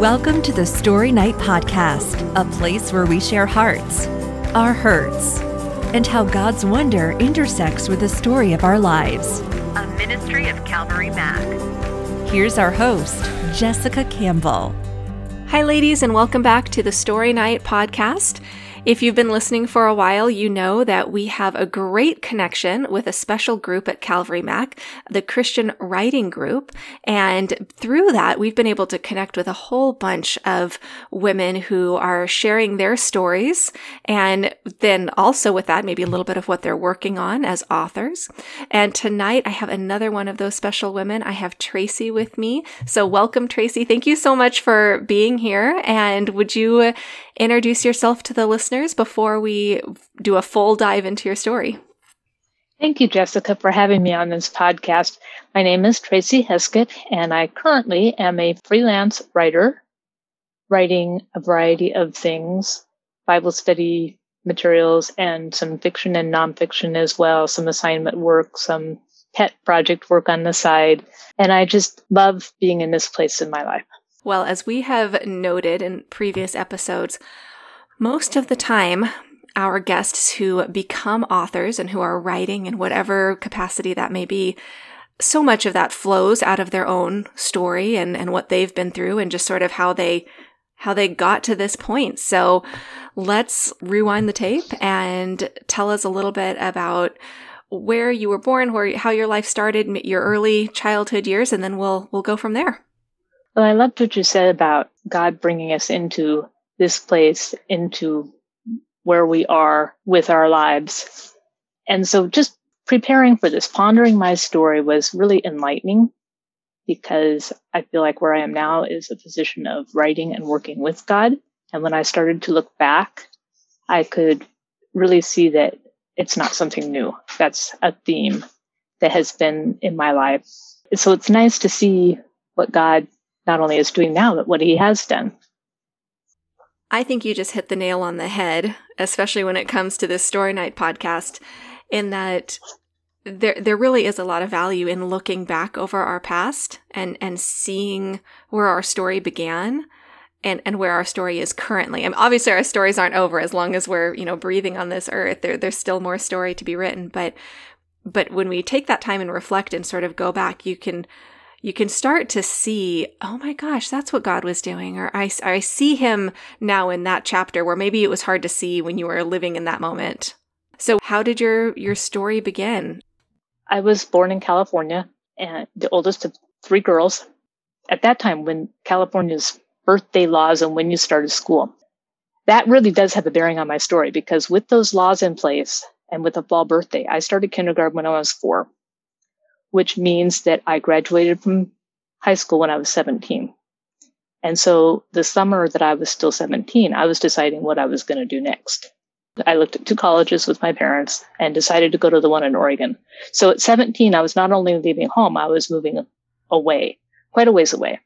Welcome to the Story Night Podcast, a place where we share hearts, our hurts, and how God's wonder intersects with the story of our lives. A ministry of Calvary Mac. Here's our host, Jessica Campbell. Hi, ladies, and welcome back to the Story Night Podcast. If you've been listening for a while, you know that we have a great connection with a special group at Calvary Mac, the Christian Writing Group. And through that, we've been able to connect with a whole bunch of women who are sharing their stories. And then also with that, maybe a little bit of what they're working on as authors. And tonight, I have another one of those special women. I have Tracy with me. So welcome, Tracy. Thank you so much for being here. And would you introduce yourself to the listeners before we do a full dive into your story. Thank you, Jessica, for having me on this podcast. My name is Tracy Heskett, and I currently am a freelance writer, writing a variety of things Bible study materials, and some fiction and nonfiction as well, some assignment work, some pet project work on the side. And I just love being in this place in my life. Well, as we have noted in previous episodes, most of the time, our guests who become authors and who are writing in whatever capacity that may be, so much of that flows out of their own story and, and what they've been through and just sort of how they how they got to this point. So let's rewind the tape and tell us a little bit about where you were born, where how your life started, your early childhood years, and then we'll we'll go from there. Well, I loved what you said about God bringing us into this place, into where we are with our lives. And so just preparing for this, pondering my story was really enlightening because I feel like where I am now is a position of writing and working with God. And when I started to look back, I could really see that it's not something new. That's a theme that has been in my life. So it's nice to see what God not only is doing now, but what he has done. I think you just hit the nail on the head, especially when it comes to this Story Night podcast, in that there there really is a lot of value in looking back over our past and and seeing where our story began and and where our story is currently. I mean, obviously our stories aren't over as long as we're, you know, breathing on this earth. There there's still more story to be written, but but when we take that time and reflect and sort of go back, you can you can start to see, oh my gosh, that's what God was doing. Or I, I see him now in that chapter where maybe it was hard to see when you were living in that moment. So how did your, your story begin? I was born in California and the oldest of three girls. At that time, when California's birthday laws and when you started school, that really does have a bearing on my story because with those laws in place and with a fall birthday, I started kindergarten when I was four which means that I graduated from high school when I was 17. And so the summer that I was still 17, I was deciding what I was going to do next. I looked at two colleges with my parents and decided to go to the one in Oregon. So at 17, I was not only leaving home, I was moving away, quite a ways away,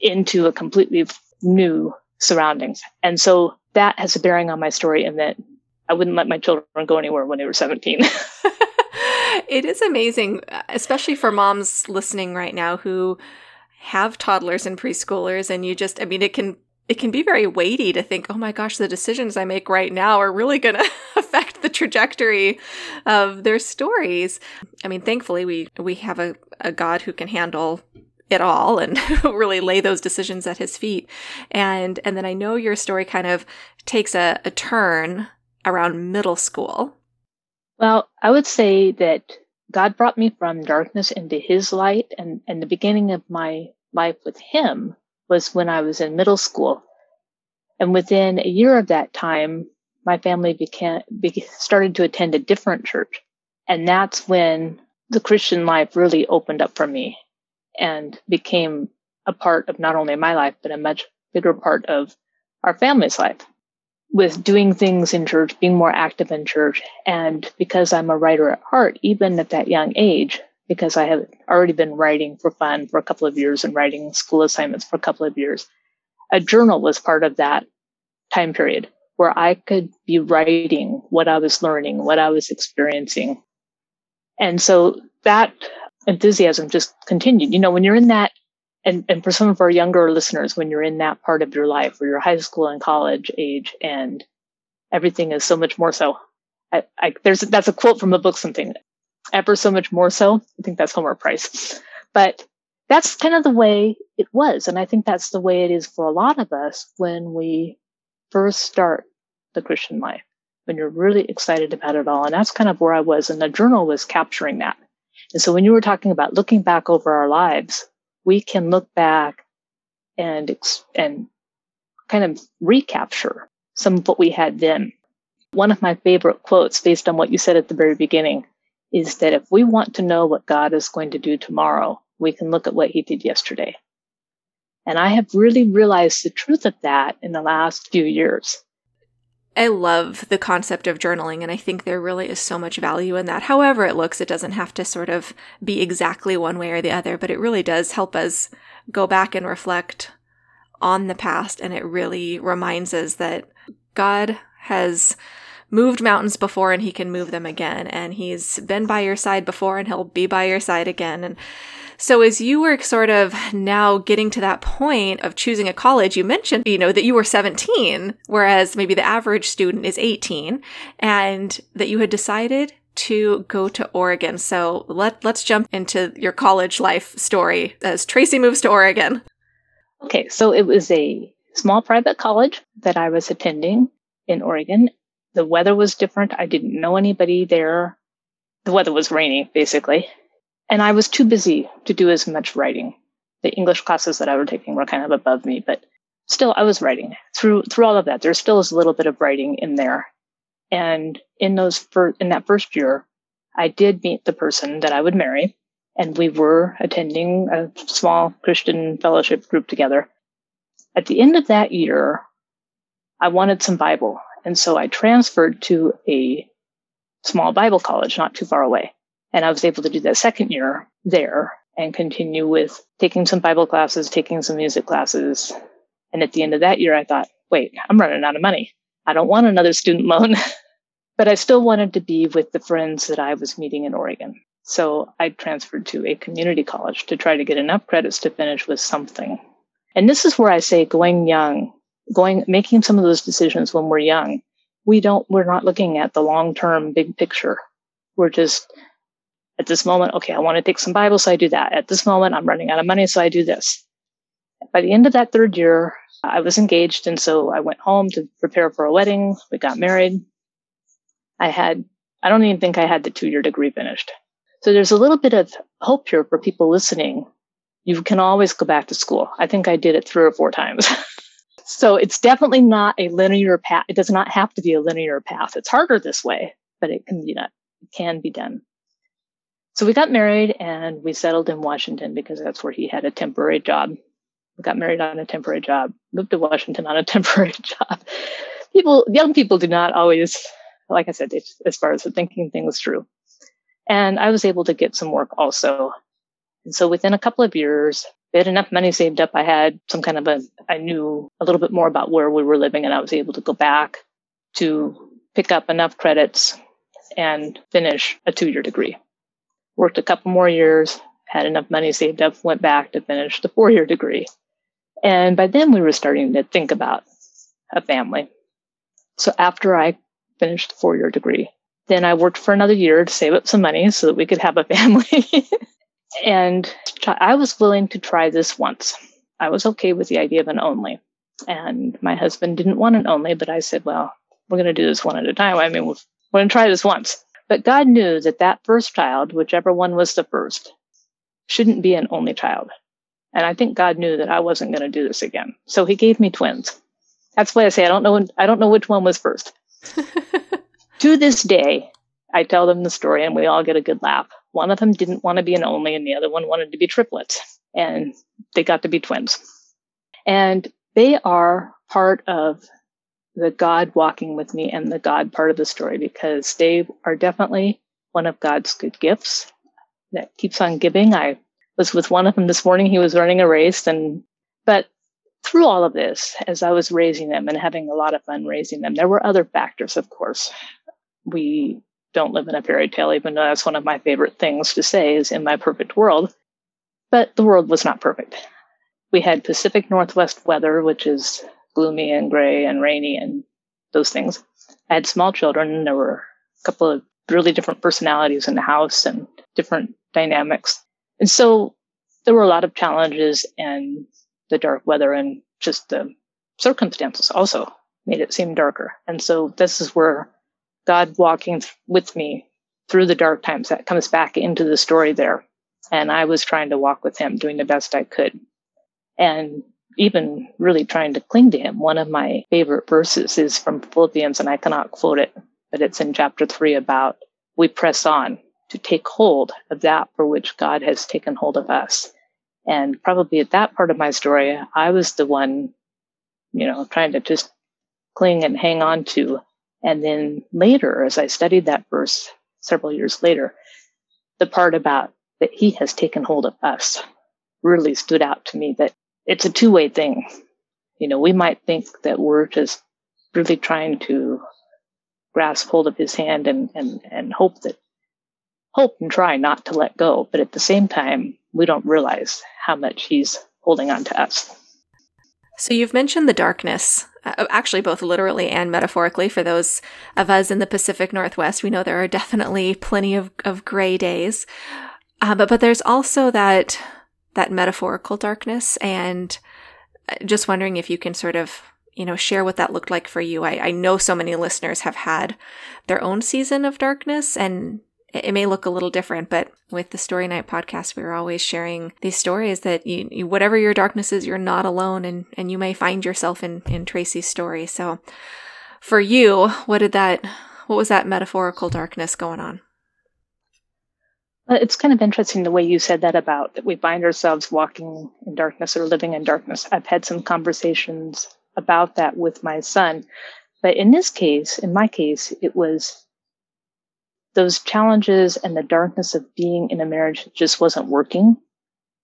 into a completely new surroundings. And so that has a bearing on my story in that I wouldn't let my children go anywhere when they were 17. it is amazing, especially for moms listening right now who have toddlers and preschoolers and you just I mean it can it can be very weighty to think, oh my gosh, the decisions I make right now are really going to affect the trajectory of their stories. I mean, thankfully, we we have a, a God who can handle it all and really lay those decisions at his feet. And and then I know your story kind of takes a, a turn around middle school. Well, I would say that God brought me from darkness into his light and, and the beginning of my life with him was when I was in middle school. And within a year of that time, my family became, be, started to attend a different church. And that's when the Christian life really opened up for me and became a part of not only my life, but a much bigger part of our family's life with doing things in church, being more active in church. And because I'm a writer at heart, even at that young age, because I have already been writing for fun for a couple of years and writing school assignments for a couple of years, a journal was part of that time period where I could be writing what I was learning, what I was experiencing. And so that enthusiasm just continued. You know, when you're in that and, and for some of our younger listeners, when you're in that part of your life where you're high school and college age and everything is so much more so. I, I, there's that's a quote from a book, something ever so much more so. I think that's Homer Price, but that's kind of the way it was, and I think that's the way it is for a lot of us when we first start the Christian life, when you're really excited about it all, and that's kind of where I was, and the journal was capturing that. And so when you were talking about looking back over our lives, we can look back and and kind of recapture some of what we had then. One of my favorite quotes, based on what you said at the very beginning, is that if we want to know what God is going to do tomorrow, we can look at what he did yesterday. And I have really realized the truth of that in the last few years. I love the concept of journaling, and I think there really is so much value in that. However, it looks, it doesn't have to sort of be exactly one way or the other, but it really does help us go back and reflect on the past. And it really reminds us that God has moved mountains before and he can move them again. And he's been by your side before and he'll be by your side again. And so as you were sort of now getting to that point of choosing a college, you mentioned, you know, that you were 17, whereas maybe the average student is 18 and that you had decided to go to Oregon. So let, let's jump into your college life story as Tracy moves to Oregon. Okay. So it was a small private college that I was attending in Oregon. The weather was different. I didn't know anybody there. The weather was rainy, basically. And I was too busy to do as much writing. The English classes that I was taking were kind of above me, but still I was writing through, through all of that. There still is a little bit of writing in there. And in those, fir- in that first year, I did meet the person that I would marry and we were attending a small Christian fellowship group together. At the end of that year, I wanted some Bible. And so I transferred to a small Bible college not too far away. And I was able to do that second year there and continue with taking some Bible classes, taking some music classes. And at the end of that year, I thought, wait, I'm running out of money. I don't want another student loan. but I still wanted to be with the friends that I was meeting in Oregon. So I transferred to a community college to try to get enough credits to finish with something. And this is where I say going young, going, making some of those decisions when we're young. We don't, we're not looking at the long term big picture. We're just at this moment, okay, I want to take some Bible, so I do that. At this moment, I'm running out of money, so I do this. By the end of that third year, I was engaged. And so I went home to prepare for a wedding. We got married. I had, I don't even think I had the two year degree finished. So there's a little bit of hope here for people listening you can always go back to school. I think I did it three or four times. so it's definitely not a linear path. It does not have to be a linear path. It's harder this way, but it can be done. It can be done. So we got married and we settled in Washington because that's where he had a temporary job. We got married on a temporary job, moved to Washington on a temporary job. People, young people do not always, like I said, as far as thinking things through. And I was able to get some work also and so within a couple of years, I had enough money saved up. I had some kind of a, I knew a little bit more about where we were living and I was able to go back to pick up enough credits and finish a two year degree. Worked a couple more years, had enough money saved up, went back to finish the four year degree. And by then we were starting to think about a family. So after I finished the four year degree, then I worked for another year to save up some money so that we could have a family. And I was willing to try this once. I was okay with the idea of an only. And my husband didn't want an only, but I said, well, we're going to do this one at a time. I mean, we're going to try this once. But God knew that that first child, whichever one was the first, shouldn't be an only child. And I think God knew that I wasn't going to do this again. So he gave me twins. That's why I say I don't know. I don't know which one was first. to this day, I tell them the story and we all get a good laugh. One of them didn't want to be an only, and the other one wanted to be triplets. And they got to be twins. And they are part of the God walking with me and the God part of the story because they are definitely one of God's good gifts that keeps on giving. I was with one of them this morning. He was running a race and, but through all of this, as I was raising them and having a lot of fun raising them, there were other factors, of course. We don't live in a fairy tale, even though that's one of my favorite things to say is in my perfect world. But the world was not perfect. we had Pacific Northwest weather, which is gloomy and gray and rainy and those things. I had small children, there were a couple of really different personalities in the house and different dynamics. And so there were a lot of challenges, and the dark weather and just the circumstances also made it seem darker. And so this is where God walking with me through the dark times that comes back into the story there. And I was trying to walk with him, doing the best I could. And even really trying to cling to him. One of my favorite verses is from Philippians, and I cannot quote it, but it's in chapter three about we press on to take hold of that for which God has taken hold of us. And probably at that part of my story, I was the one, you know, trying to just cling and hang on to. And then later, as I studied that verse several years later, the part about that he has taken hold of us really stood out to me that it's a two way thing. You know, we might think that we're just really trying to grasp hold of his hand and, and, and hope that, hope and try not to let go. But at the same time, we don't realize how much he's holding on to us. So you've mentioned the darkness, uh, actually both literally and metaphorically. For those of us in the Pacific Northwest, we know there are definitely plenty of, of gray days. Uh, but but there's also that that metaphorical darkness and uh, just wondering if you can sort of you know share what that looked like for you. I, I know so many listeners have had their own season of darkness and it may look a little different but with the story night podcast we are always sharing these stories that you, you, whatever your darkness is you're not alone and and you may find yourself in in tracy's story. So for you what did that what was that metaphorical darkness going on Uh, it's kind of interesting the way you said that about that we find ourselves walking in darkness or living in darkness. I've had some conversations about that with my son. But in this case, in my case, it was those challenges and the darkness of being in a marriage just wasn't working,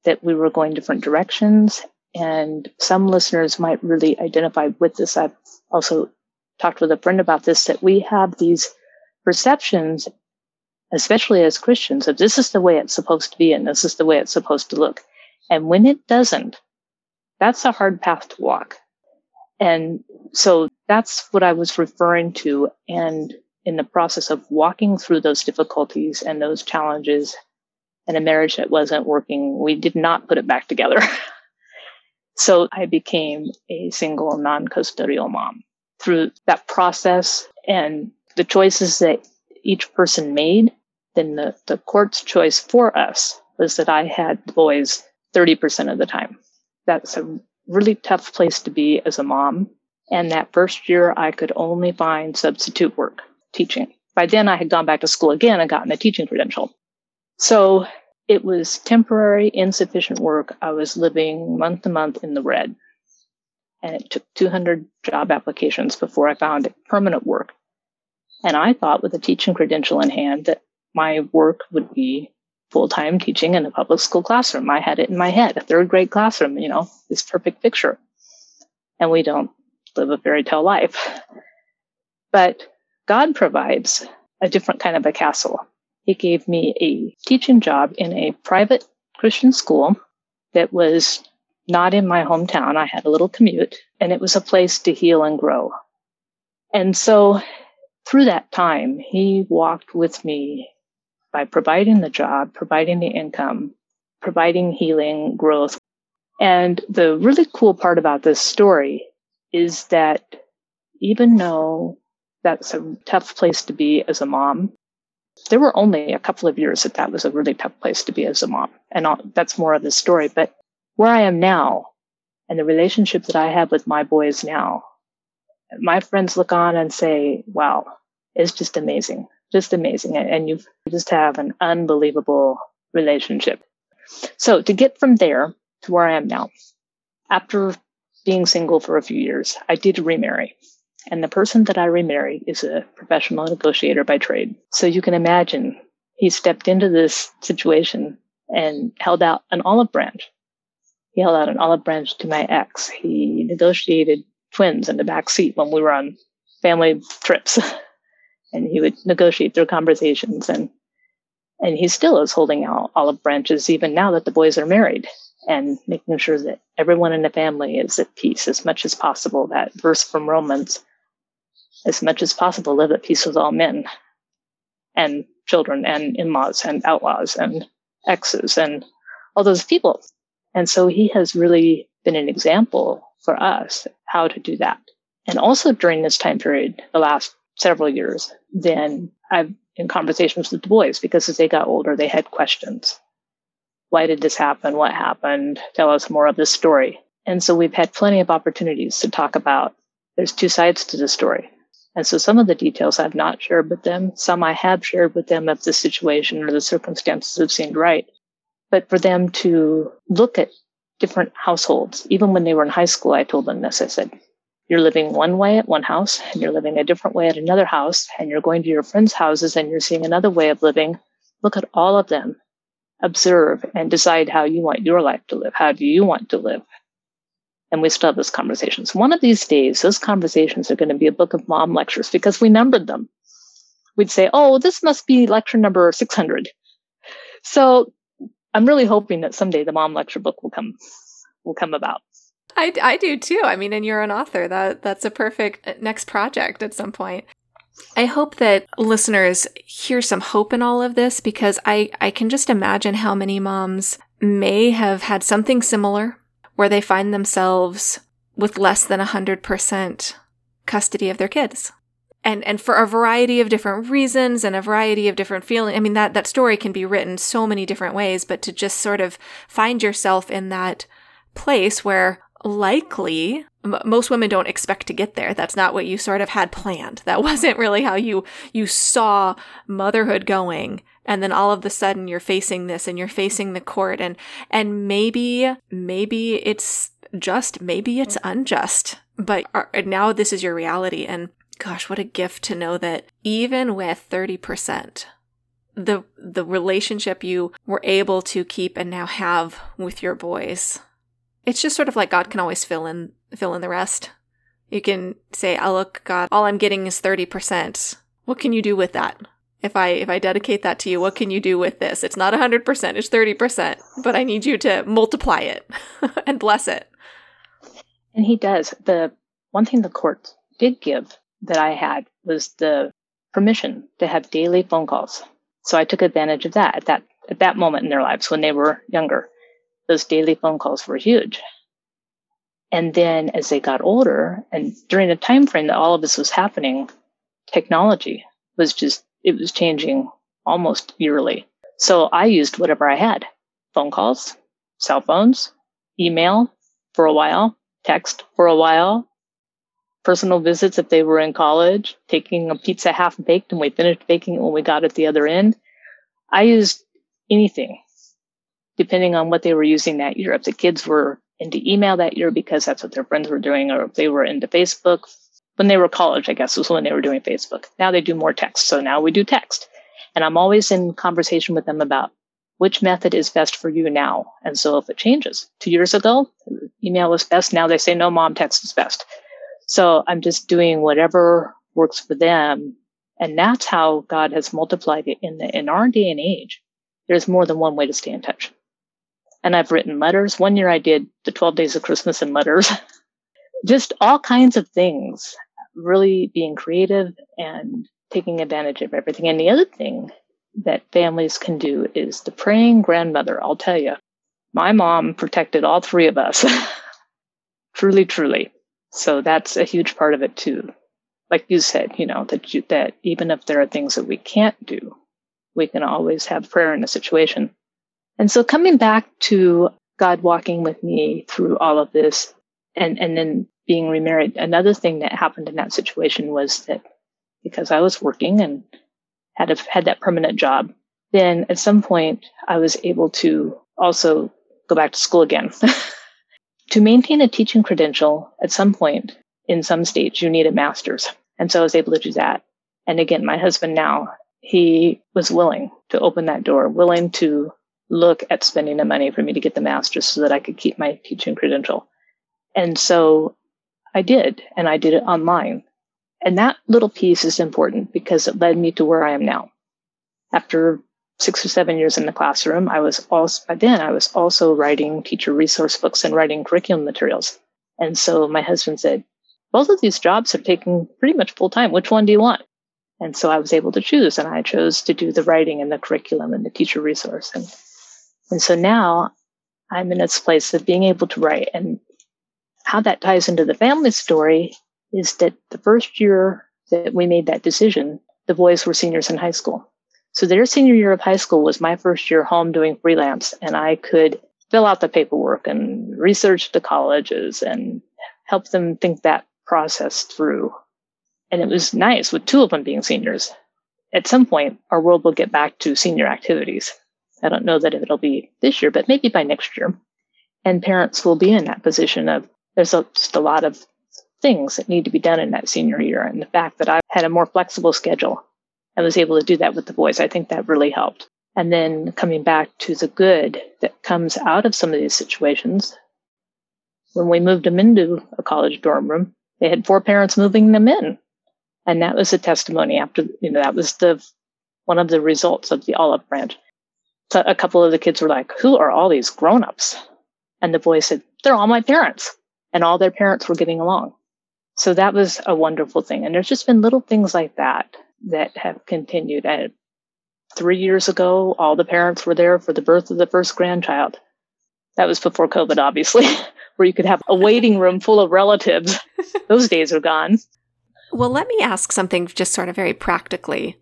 that we were going different directions. And some listeners might really identify with this. I've also talked with a friend about this, that we have these perceptions especially as Christians, if this is the way it's supposed to be and this is the way it's supposed to look. And when it doesn't, that's a hard path to walk. And so that's what I was referring to. And in the process of walking through those difficulties and those challenges and a marriage that wasn't working, we did not put it back together. so I became a single non custodial mom through that process and the choices that each person made then the, the court's choice for us was that I had boys 30% of the time. That's a really tough place to be as a mom. And that first year, I could only find substitute work teaching. By then, I had gone back to school again and gotten a teaching credential. So it was temporary, insufficient work. I was living month to month in the red. And it took 200 job applications before I found permanent work. And I thought with a teaching credential in hand that my work would be full time teaching in a public school classroom. I had it in my head, a third grade classroom, you know, this perfect picture. And we don't live a fairy tale life. But God provides a different kind of a castle. He gave me a teaching job in a private Christian school that was not in my hometown. I had a little commute and it was a place to heal and grow. And so through that time, he walked with me by providing the job, providing the income, providing healing, growth. And the really cool part about this story is that even though that's a tough place to be as a mom, there were only a couple of years that that was a really tough place to be as a mom. And that's more of the story. But where I am now and the relationship that I have with my boys now, my friends look on and say, wow, it's just amazing just amazing. And you just have an unbelievable relationship. So to get from there to where I am now, after being single for a few years, I did remarry. And the person that I remarried is a professional negotiator by trade. So you can imagine he stepped into this situation and held out an olive branch. He held out an olive branch to my ex. He negotiated twins in the back seat when we were on family trips. and he would negotiate through conversations and and he still is holding out olive branches even now that the boys are married and making sure that everyone in the family is at peace as much as possible. That verse from Romans, as much as possible, live at peace with all men and children and in laws and outlaws and exes and all those people. And so he has really been an example for us how to do that. And also during this time period, the last several years, then I've in conversations with the boys because as they got older, they had questions. Why did this happen? What happened? Tell us more of this story. And so we've had plenty of opportunities to talk about. There's two sides to the story. And so some of the details I've not shared with them, some I have shared with them if the situation or the circumstances have seemed right. But for them to look at different households, even when they were in high school, I told them this. I said, you're living one way at one house and you're living a different way at another house and you're going to your friends' houses and you're seeing another way of living. Look at all of them, observe and decide how you want your life to live. How do you want to live? And we still have those conversations. One of these days, those conversations are going to be a book of mom lectures because we numbered them. We'd say, oh, this must be lecture number 600. So I'm really hoping that someday the mom lecture book will come, will come about. I, I do too. I mean, and you're an author. That that's a perfect uh, next project at some point. I hope that listeners hear some hope in all of this because I, I can just imagine how many moms may have had something similar where they find themselves with less than 100% custody of their kids. And, and for a variety of different reasons and a variety of different feelings. I mean, that, that story can be written so many different ways, but to just sort of find yourself in that place where likely most women don't expect to get there. That's not what you sort of had planned. That wasn't really how you you saw motherhood going. And then all of a sudden you're facing this and you're facing the court and and maybe maybe it's just maybe it's unjust. But are, now this is your reality. And gosh what a gift to know that even with 30% the the relationship you were able to keep and now have with your boys it's just sort of like God can always fill in fill in the rest. You can say, "Oh look, God, all I'm getting is 30%. What can you do with that?" If I if I dedicate that to you, what can you do with this? It's not 100%, it's 30%, but I need you to multiply it and bless it. And he does. The one thing the court did give that I had was the permission to have daily phone calls. So I took advantage of that at that at that moment in their lives when they were younger those daily phone calls were huge. And then as they got older and during the time frame that all of this was happening, technology was just, it was changing almost yearly. So I used whatever I had phone calls, cell phones, email for a while, text for a while, personal visits if they were in college, taking a pizza half baked and we finished baking it when we got at the other end. I used anything depending on what they were using that year. If the kids were into email that year because that's what their friends were doing, or if they were into Facebook when they were college, I guess was when they were doing Facebook. Now they do more text. So now we do text. And I'm always in conversation with them about which method is best for you now. And so if it changes, two years ago, email was best. Now they say, no, mom, text is best. So I'm just doing whatever works for them. And that's how God has multiplied it in the, in our day and age. There's more than one way to stay in touch. And I've written letters. One year I did the 12 days of Christmas in letters, just all kinds of things, really being creative and taking advantage of everything. And the other thing that families can do is the praying grandmother. I'll tell you, my mom protected all three of us. truly, truly. So that's a huge part of it too. Like you said, you know, that you, that even if there are things that we can't do, we can always have prayer in a situation. And so coming back to God walking with me through all of this and, and then being remarried, another thing that happened in that situation was that because I was working and had a, had that permanent job, then at some point I was able to also go back to school again. to maintain a teaching credential at some point in some states, you need a master's. And so I was able to do that. And again, my husband now, he was willing to open that door, willing to look at spending the money for me to get the master's so that I could keep my teaching credential. And so I did, and I did it online. And that little piece is important because it led me to where I am now. After six or seven years in the classroom, I was also, by then, I was also writing teacher resource books and writing curriculum materials. And so my husband said, both of these jobs are taking pretty much full time. Which one do you want? And so I was able to choose, and I chose to do the writing and the curriculum and the teacher resource. And, and so now I'm in this place of being able to write. And how that ties into the family story is that the first year that we made that decision, the boys were seniors in high school. So their senior year of high school was my first year home doing freelance, and I could fill out the paperwork and research the colleges and help them think that process through. And it was nice with two of them being seniors. At some point, our world will get back to senior activities. I don't know that it'll be this year, but maybe by next year. And parents will be in that position of there's just a lot of things that need to be done in that senior year. And the fact that I had a more flexible schedule and was able to do that with the boys, I think that really helped. And then coming back to the good that comes out of some of these situations. When we moved them into a college dorm room, they had four parents moving them in. And that was a testimony after, you know, that was the one of the results of the olive branch. So a couple of the kids were like, Who are all these grown ups? And the boy said, They're all my parents. And all their parents were getting along. So that was a wonderful thing. And there's just been little things like that that have continued. And three years ago, all the parents were there for the birth of the first grandchild. That was before COVID, obviously, where you could have a waiting room full of relatives. Those days are gone. Well, let me ask something just sort of very practically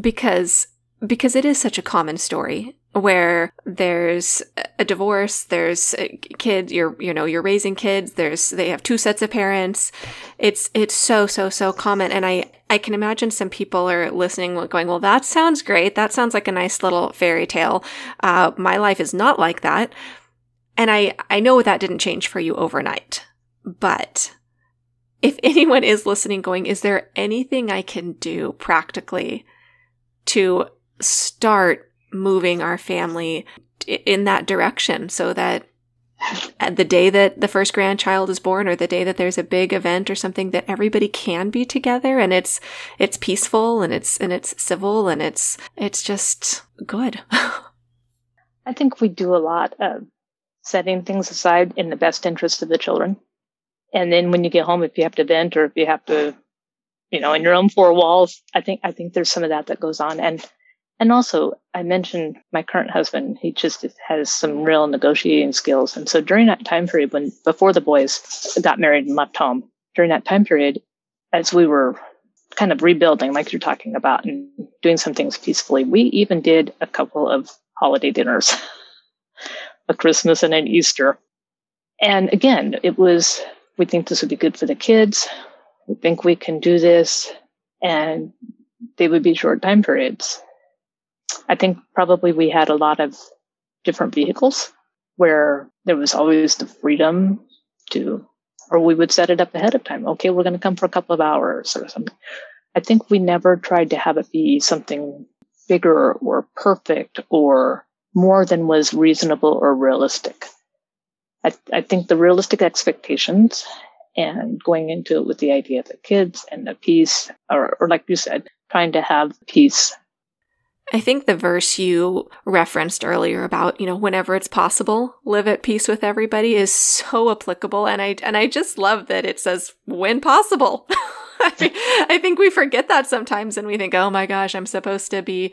because because it is such a common story where there's a divorce, there's a kid, you're you know, you're raising kids, there's they have two sets of parents. It's it's so so so common and I I can imagine some people are listening going, "Well, that sounds great. That sounds like a nice little fairy tale. Uh, my life is not like that." And I I know that didn't change for you overnight. But if anyone is listening going, is there anything I can do practically to start moving our family in that direction so that the day that the first grandchild is born or the day that there's a big event or something that everybody can be together and it's it's peaceful and it's and it's civil and it's it's just good i think we do a lot of setting things aside in the best interest of the children and then when you get home, if you have to vent or if you have to, you know, in your own four walls, I think I think there's some of that that goes on. And and also, I mentioned my current husband. He just has some real negotiating skills. And so during that time period, when before the boys got married and left home, during that time period, as we were kind of rebuilding, like you're talking about, and doing some things peacefully, we even did a couple of holiday dinners, a Christmas and an Easter. And again, it was we think this would be good for the kids. We think we can do this. And they would be short time periods. I think probably we had a lot of different vehicles where there was always the freedom to, or we would set it up ahead of time. Okay, we're going to come for a couple of hours or something. I think we never tried to have it be something bigger or perfect or more than was reasonable or realistic. I, I think the realistic expectations and going into it with the idea of the kids and the peace, or, or like you said, trying to have peace I think the verse you referenced earlier about, you know, whenever it's possible, live at peace with everybody is so applicable. And I, and I just love that it says when possible. I think we forget that sometimes and we think, oh my gosh, I'm supposed to be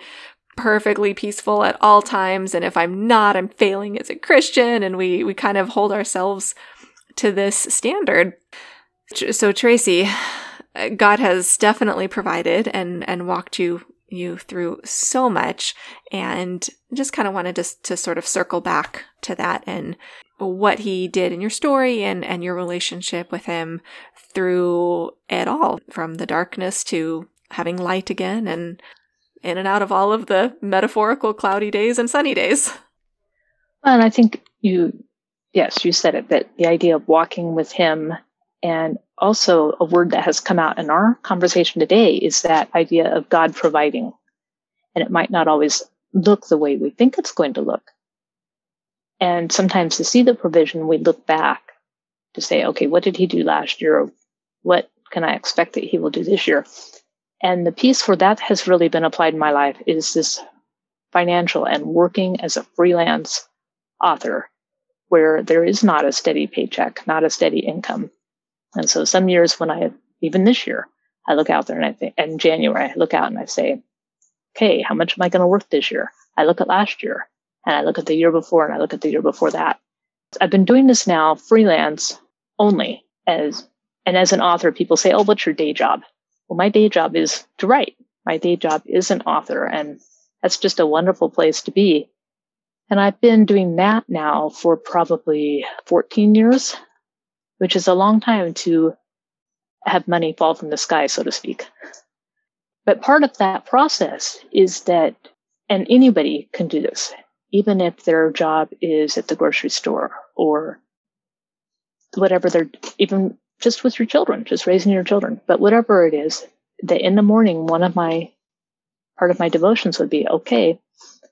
perfectly peaceful at all times. And if I'm not, I'm failing as a Christian. And we, we kind of hold ourselves to this standard. So Tracy, God has definitely provided and, and walked you you through so much and just kind of wanted to, to sort of circle back to that and what he did in your story and, and your relationship with him through it all from the darkness to having light again and in and out of all of the metaphorical cloudy days and sunny days. And I think you, yes, you said it, that the idea of walking with him and also a word that has come out in our conversation today is that idea of God providing. And it might not always look the way we think it's going to look. And sometimes to see the provision, we look back to say, okay, what did he do last year? What can I expect that he will do this year? And the piece where that has really been applied in my life is this financial and working as a freelance author where there is not a steady paycheck, not a steady income. And so some years when I, even this year, I look out there and I think, in January, I look out and I say, okay, how much am I going to work this year? I look at last year and I look at the year before and I look at the year before that. I've been doing this now freelance only as, and as an author, people say, oh, what's your day job? Well, my day job is to write. My day job is an author and that's just a wonderful place to be. And I've been doing that now for probably 14 years, which is a long time to have money fall from the sky, so to speak. But part of that process is that, and anybody can do this, even if their job is at the grocery store or whatever they're, even just with your children, just raising your children, but whatever it is, that in the morning, one of my part of my devotions would be okay.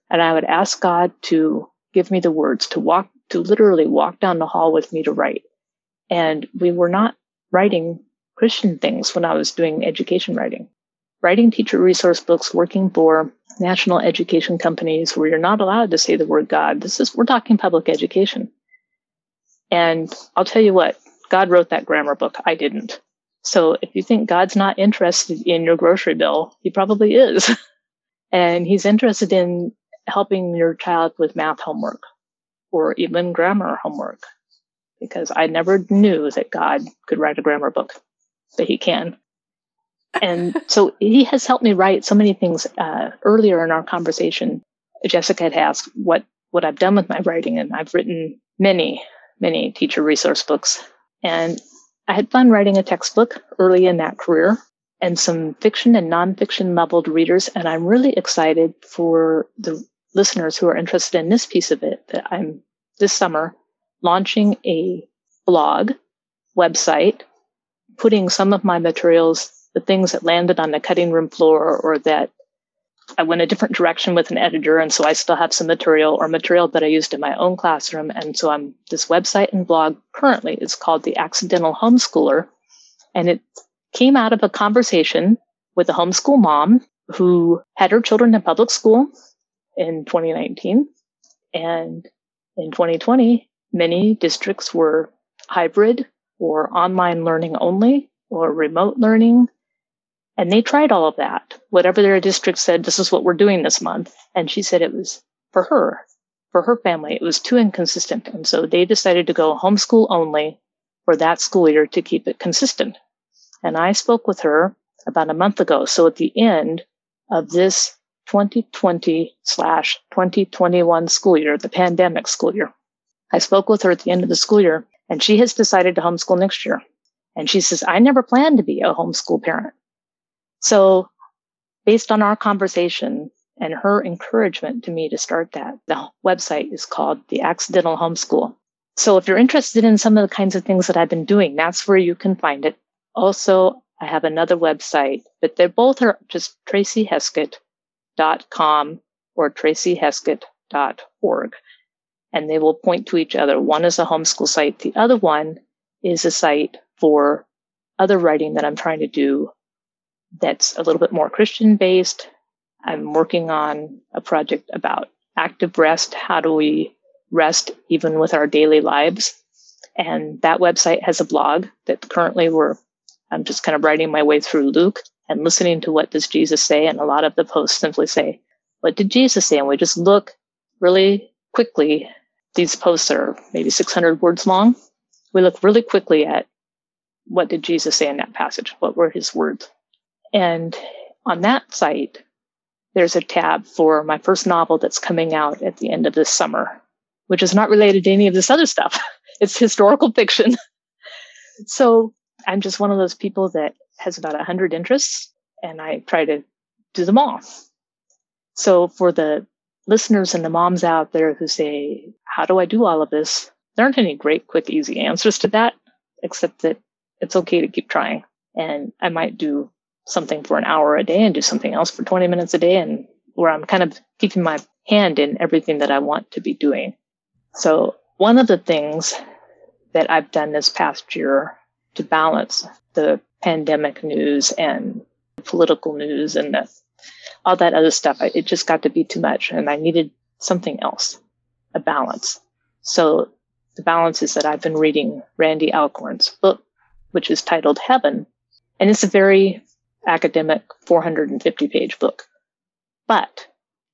And I would ask God to give me the words to walk, to literally walk down the hall with me to write. And we were not writing Christian things when I was doing education writing. Writing teacher resource books, working for national education companies where you're not allowed to say the word God. This is, we're talking public education. And I'll tell you what, God wrote that grammar book. I didn't. So if you think God's not interested in your grocery bill, he probably is. and he's interested in helping your child with math homework or even grammar homework because I never knew that God could write a grammar book, but he can. And so he has helped me write so many things. Uh, earlier in our conversation, Jessica had asked what, what I've done with my writing, and I've written many, many teacher resource books. And I had fun writing a textbook early in that career and some fiction and nonfiction leveled readers. And I'm really excited for the listeners who are interested in this piece of it that I'm this summer launching a blog website, putting some of my materials, the things that landed on the cutting room floor or that I went a different direction with an editor. And so I still have some material or material that I used in my own classroom. And so I'm this website and blog currently is called The Accidental Homeschooler. And it came out of a conversation with a homeschool mom who had her children in public school in 2019. And in 2020, many districts were hybrid or online learning only or remote learning. And they tried all of that. Whatever their district said, this is what we're doing this month. And she said it was for her, for her family, it was too inconsistent. And so they decided to go homeschool only for that school year to keep it consistent. And I spoke with her about a month ago. So at the end of this 2020 slash 2021 school year, the pandemic school year. I spoke with her at the end of the school year and she has decided to homeschool next year. And she says, I never planned to be a homeschool parent. So based on our conversation and her encouragement to me to start that, the website is called the Accidental Homeschool. So if you're interested in some of the kinds of things that I've been doing, that's where you can find it. Also, I have another website, but they both are just Tracy Heskett tracyheskett.com or tracyheskett.org. And they will point to each other. One is a homeschool site. The other one is a site for other writing that I'm trying to do that's a little bit more Christian based. I'm working on a project about active rest. How do we rest even with our daily lives? And that website has a blog that currently we're, I'm just kind of writing my way through Luke and listening to what does Jesus say. And a lot of the posts simply say, what did Jesus say? And we just look really quickly. These posts are maybe 600 words long. We look really quickly at what did Jesus say in that passage? What were his words? And on that site, there's a tab for my first novel that's coming out at the end of this summer, which is not related to any of this other stuff. It's historical fiction. so I'm just one of those people that has about 100 interests, and I try to do them all. So for the listeners and the moms out there who say, How do I do all of this? There aren't any great, quick, easy answers to that, except that it's okay to keep trying. And I might do something for an hour a day and do something else for 20 minutes a day, and where I'm kind of keeping my hand in everything that I want to be doing. So, one of the things that I've done this past year to balance the pandemic news and political news and the all that other stuff. I, it just got to be too much, and I needed something else, a balance. So the balance is that I've been reading Randy Alcorn's book, which is titled Heaven, and it's a very academic 450 page book. But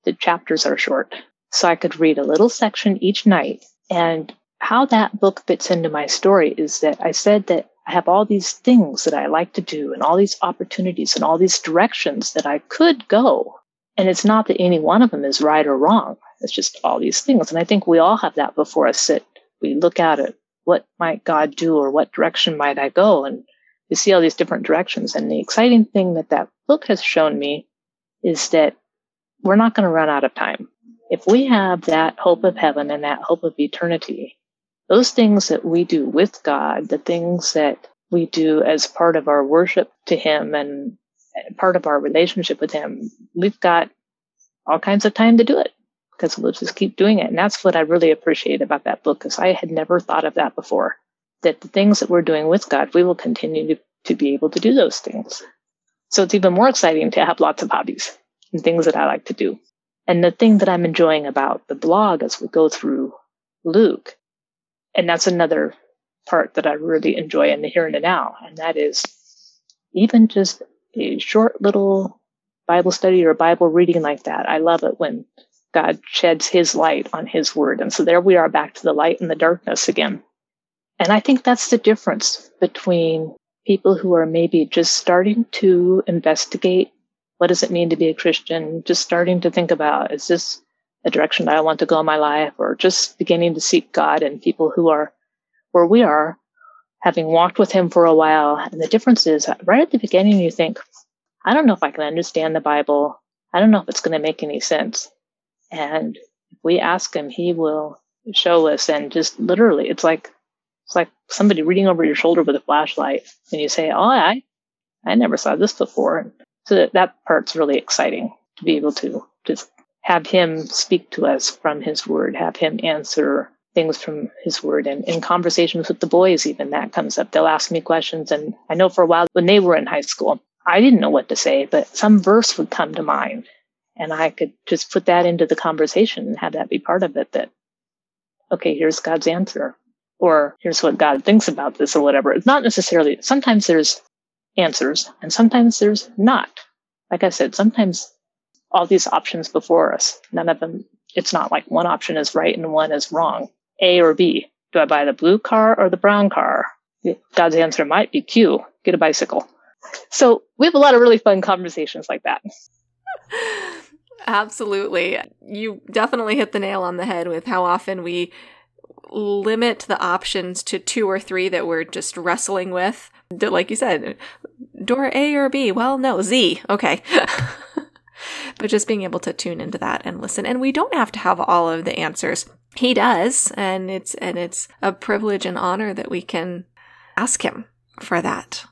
the chapters are short, so I could read a little section each night. And how that book fits into my story is that I said that I have all these things that I like to do and all these opportunities and all these directions that I could go. And it's not that any one of them is right or wrong. It's just all these things. And I think we all have that before us that we look at it. What might God do or what direction might I go? And you see all these different directions. And the exciting thing that that book has shown me is that we're not going to run out of time. If we have that hope of heaven and that hope of eternity, those things that we do with God, the things that we do as part of our worship to Him and part of our relationship with Him, we've got all kinds of time to do it because we'll just keep doing it. And that's what I really appreciate about that book because I had never thought of that before. That the things that we're doing with God, we will continue to, to be able to do those things. So it's even more exciting to have lots of hobbies and things that I like to do. And the thing that I'm enjoying about the blog as we go through Luke and that's another part that I really enjoy in the here and the now. And that is even just a short little Bible study or Bible reading like that. I love it when God sheds his light on his word. And so there we are back to the light and the darkness again. And I think that's the difference between people who are maybe just starting to investigate what does it mean to be a Christian, just starting to think about is this direction that I want to go in my life, or just beginning to seek God and people who are where we are, having walked with Him for a while. And the difference is right at the beginning, you think, I don't know if I can understand the Bible. I don't know if it's going to make any sense. And if we ask Him, He will show us. And just literally, it's like, it's like somebody reading over your shoulder with a flashlight. And you say, Oh, I, I never saw this before. So that, that part's really exciting to be able to just have him speak to us from his word, have him answer things from his word. And in conversations with the boys, even that comes up. They'll ask me questions. And I know for a while when they were in high school, I didn't know what to say, but some verse would come to mind. And I could just put that into the conversation and have that be part of it that, okay, here's God's answer. Or here's what God thinks about this or whatever. It's not necessarily, sometimes there's answers and sometimes there's not. Like I said, sometimes all these options before us. None of them, it's not like one option is right and one is wrong. A or B. Do I buy the blue car or the brown car? God's answer might be Q, get a bicycle. So we have a lot of really fun conversations like that. Absolutely. You definitely hit the nail on the head with how often we limit the options to two or three that we're just wrestling with. Like you said, door A or B? Well, no, Z. Okay. but just being able to tune into that and listen. And we don't have to have all of the answers. He does, and it's and it's a privilege and honor that we can ask him for that.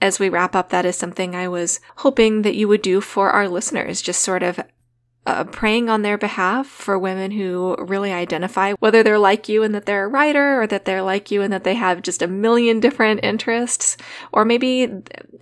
As we wrap up, that is something I was hoping that you would do for our listeners, just sort of uh, praying on their behalf for women who really identify whether they're like you and that they're a writer or that they're like you and that they have just a million different interests or maybe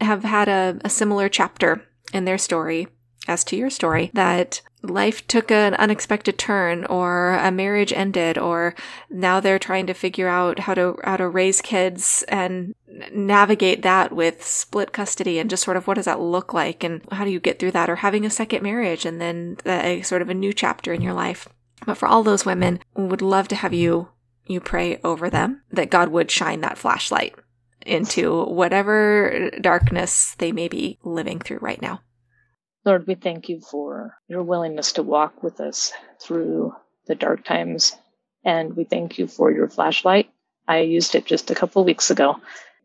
have had a, a similar chapter in their story as to your story, that life took an unexpected turn or a marriage ended or now they're trying to figure out how to how to raise kids and navigate that with split custody and just sort of what does that look like and how do you get through that or having a second marriage and then a sort of a new chapter in your life. But for all those women, would love to have you you pray over them that God would shine that flashlight into whatever darkness they may be living through right now. Lord, we thank you for your willingness to walk with us through the dark times. And we thank you for your flashlight. I used it just a couple weeks ago.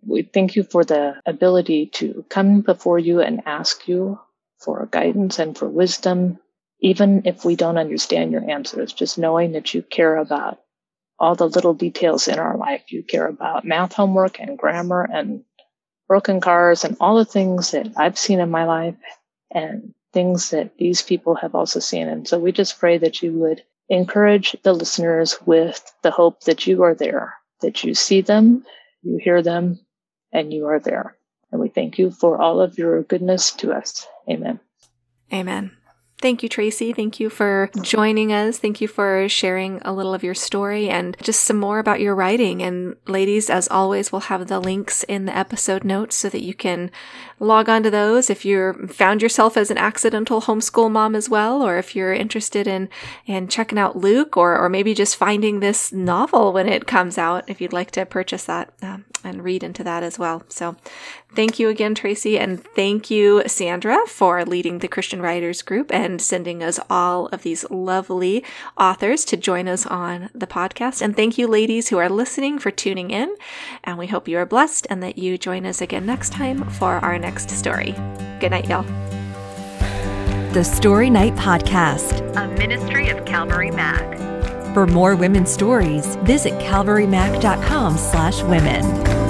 We thank you for the ability to come before you and ask you for guidance and for wisdom, even if we don't understand your answers, just knowing that you care about all the little details in our life. You care about math homework and grammar and broken cars and all the things that I've seen in my life and things that these people have also seen. And so we just pray that you would encourage the listeners with the hope that you are there, that you see them, you hear them, and you are there. And we thank you for all of your goodness to us. Amen. Amen. Thank you, Tracy. Thank you for joining us. Thank you for sharing a little of your story and just some more about your writing. And ladies, as always, we'll have the links in the episode notes so that you can log on to those if you found yourself as an accidental homeschool mom as well, or if you're interested in, in checking out Luke or, or maybe just finding this novel when it comes out, if you'd like to purchase that um, and read into that as well. So thank you again, Tracy. And thank you, Sandra, for leading the Christian Writers Group and sending us all of these lovely authors to join us on the podcast. And thank you, ladies who are listening, for tuning in. And we hope you are blessed and that you join us again next time for our next story. Good night, y'all. The Story Night Podcast, a ministry of Calvary Mac. For more women's stories, visit calvarymac.com slash women.